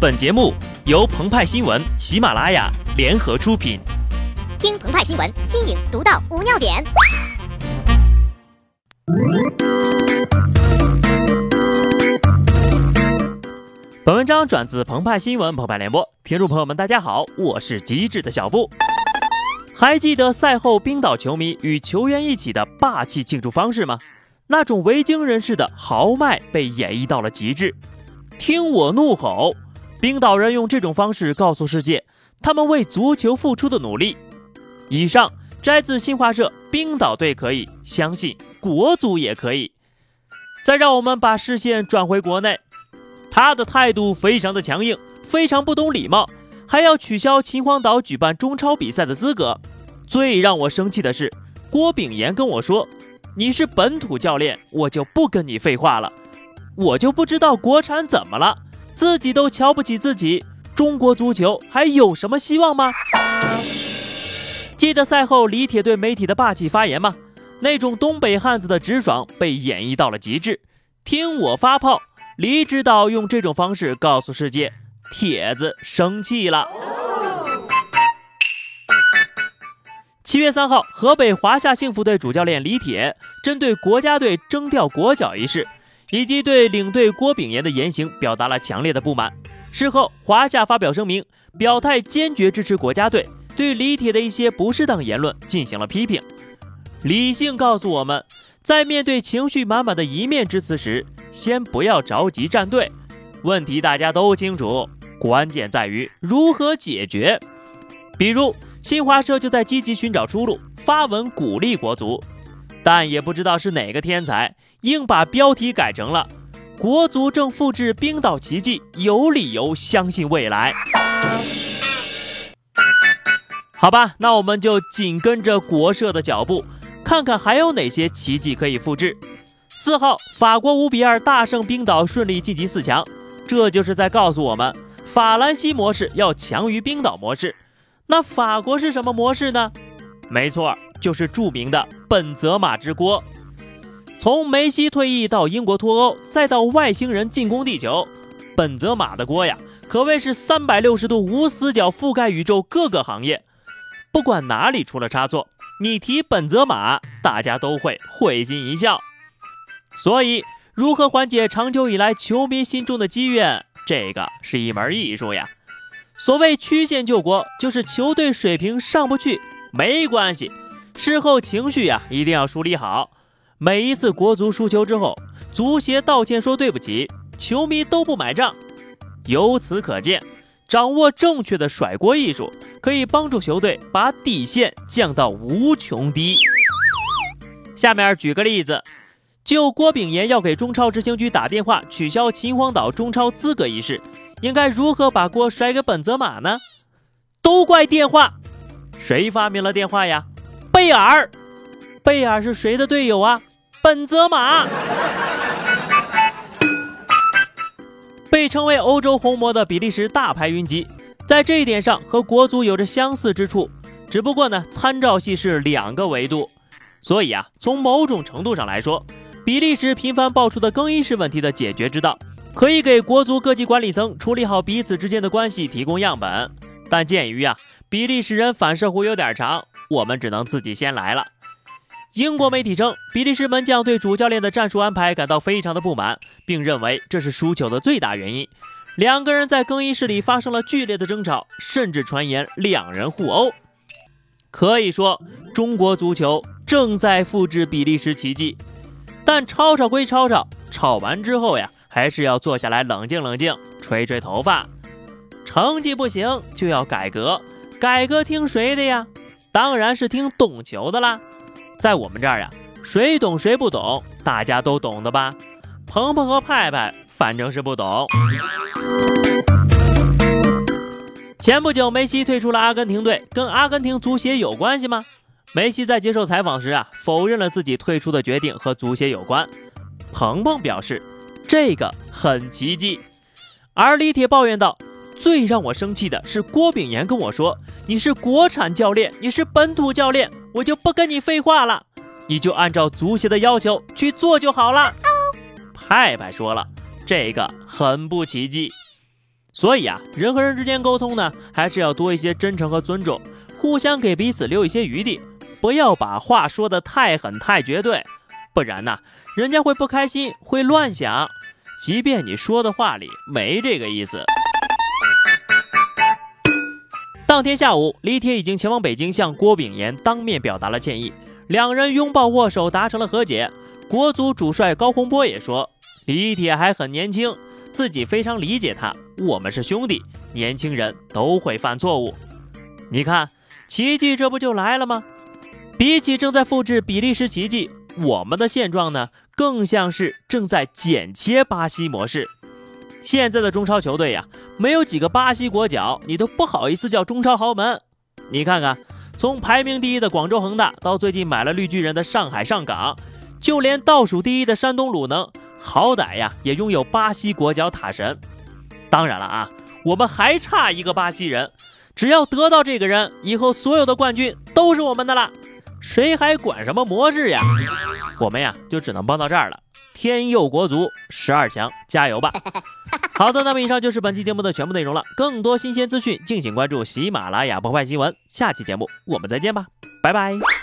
本节目由澎湃新闻、喜马拉雅联合出品。听澎湃新闻，新颖独到，无尿点。本文章转自澎湃新闻澎湃联播，听众朋友们，大家好，我是机智的小布。还记得赛后冰岛球迷与球员一起的霸气庆祝方式吗？那种维京人士的豪迈被演绎到了极致。听我怒吼！冰岛人用这种方式告诉世界，他们为足球付出的努力。以上摘自新华社。冰岛队可以相信，国足也可以。再让我们把视线转回国内，他的态度非常的强硬，非常不懂礼貌，还要取消秦皇岛举办中超比赛的资格。最让我生气的是，郭炳炎跟我说：“你是本土教练，我就不跟你废话了。”我就不知道国产怎么了。自己都瞧不起自己，中国足球还有什么希望吗？记得赛后李铁对媒体的霸气发言吗？那种东北汉子的直爽被演绎到了极致。听我发炮！李指导用这种方式告诉世界，铁子生气了。七月三号，河北华夏幸福队主教练李铁针对国家队征调国脚一事。以及对领队郭炳炎的言行表达了强烈的不满。事后，华夏发表声明，表态坚决支持国家队，对李铁的一些不适当言论进行了批评。理性告诉我们，在面对情绪满满的一面之词时，先不要着急站队。问题大家都清楚，关键在于如何解决。比如，新华社就在积极寻找出路，发文鼓励国足，但也不知道是哪个天才。硬把标题改成了“国足正复制冰岛奇迹，有理由相信未来”。好吧，那我们就紧跟着国社的脚步，看看还有哪些奇迹可以复制。四号，法国五比二大胜冰岛，顺利晋级四强。这就是在告诉我们，法兰西模式要强于冰岛模式。那法国是什么模式呢？没错，就是著名的本泽马之锅。从梅西退役到英国脱欧，再到外星人进攻地球，本泽马的锅呀，可谓是三百六十度无死角，覆盖宇宙各个行业。不管哪里出了差错，你提本泽马，大家都会会心一笑。所以，如何缓解长久以来球迷心中的积怨，这个是一门艺术呀。所谓曲线救国，就是球队水平上不去没关系，事后情绪呀一定要梳理好。每一次国足输球之后，足协道歉说对不起，球迷都不买账。由此可见，掌握正确的甩锅艺术，可以帮助球队把底线降到无穷低。下面举个例子，就郭炳炎要给中超执行局打电话取消秦皇岛中超资格一事，应该如何把锅甩给本泽马呢？都怪电话，谁发明了电话呀？贝尔，贝尔是谁的队友啊？本泽马被称为欧洲红魔的比利时大牌云集，在这一点上和国足有着相似之处，只不过呢，参照系是两个维度。所以啊，从某种程度上来说，比利时频繁爆出的更衣室问题的解决之道，可以给国足各级管理层处理好彼此之间的关系提供样本。但鉴于啊，比利时人反射弧有点长，我们只能自己先来了。英国媒体称，比利时门将对主教练的战术安排感到非常的不满，并认为这是输球的最大原因。两个人在更衣室里发生了剧烈的争吵，甚至传言两人互殴。可以说，中国足球正在复制比利时奇迹。但吵吵归吵吵，吵完之后呀，还是要坐下来冷静冷静，吹吹头发。成绩不行就要改革，改革听谁的呀？当然是听懂球的啦。在我们这儿呀，谁懂谁不懂，大家都懂的吧？鹏鹏和派派反正是不懂。前不久，梅西退出了阿根廷队，跟阿根廷足协有关系吗？梅西在接受采访时啊，否认了自己退出的决定和足协有关。鹏鹏表示，这个很奇迹。而李铁抱怨道，最让我生气的是郭炳炎跟我说：“你是国产教练，你是本土教练。”我就不跟你废话了，你就按照足协的要求去做就好了。派派说了，这个很不奇迹。所以啊，人和人之间沟通呢，还是要多一些真诚和尊重，互相给彼此留一些余地，不要把话说的太狠太绝对，不然呢，人家会不开心，会乱想，即便你说的话里没这个意思。当天下午，李铁已经前往北京，向郭炳炎当面表达了歉意，两人拥抱握手，达成了和解。国足主帅高洪波也说，李铁还很年轻。自己非常理解他，我们是兄弟，年轻人都会犯错误。你看，奇迹这不就来了吗？比起正在复制比利时奇迹，我们的现状呢，更像是正在剪切巴西模式。现在的中超球队呀，没有几个巴西国脚，你都不好意思叫中超豪门。你看看，从排名第一的广州恒大，到最近买了绿巨人的上海上港，就连倒数第一的山东鲁能。好歹呀，也拥有巴西国脚塔神。当然了啊，我们还差一个巴西人，只要得到这个人，以后所有的冠军都是我们的了。谁还管什么模式呀？我们呀，就只能帮到这儿了。天佑国足十二强，加油吧！好的，那么以上就是本期节目的全部内容了。更多新鲜资讯，敬请关注喜马拉雅澎湃新闻。下期节目我们再见吧，拜拜。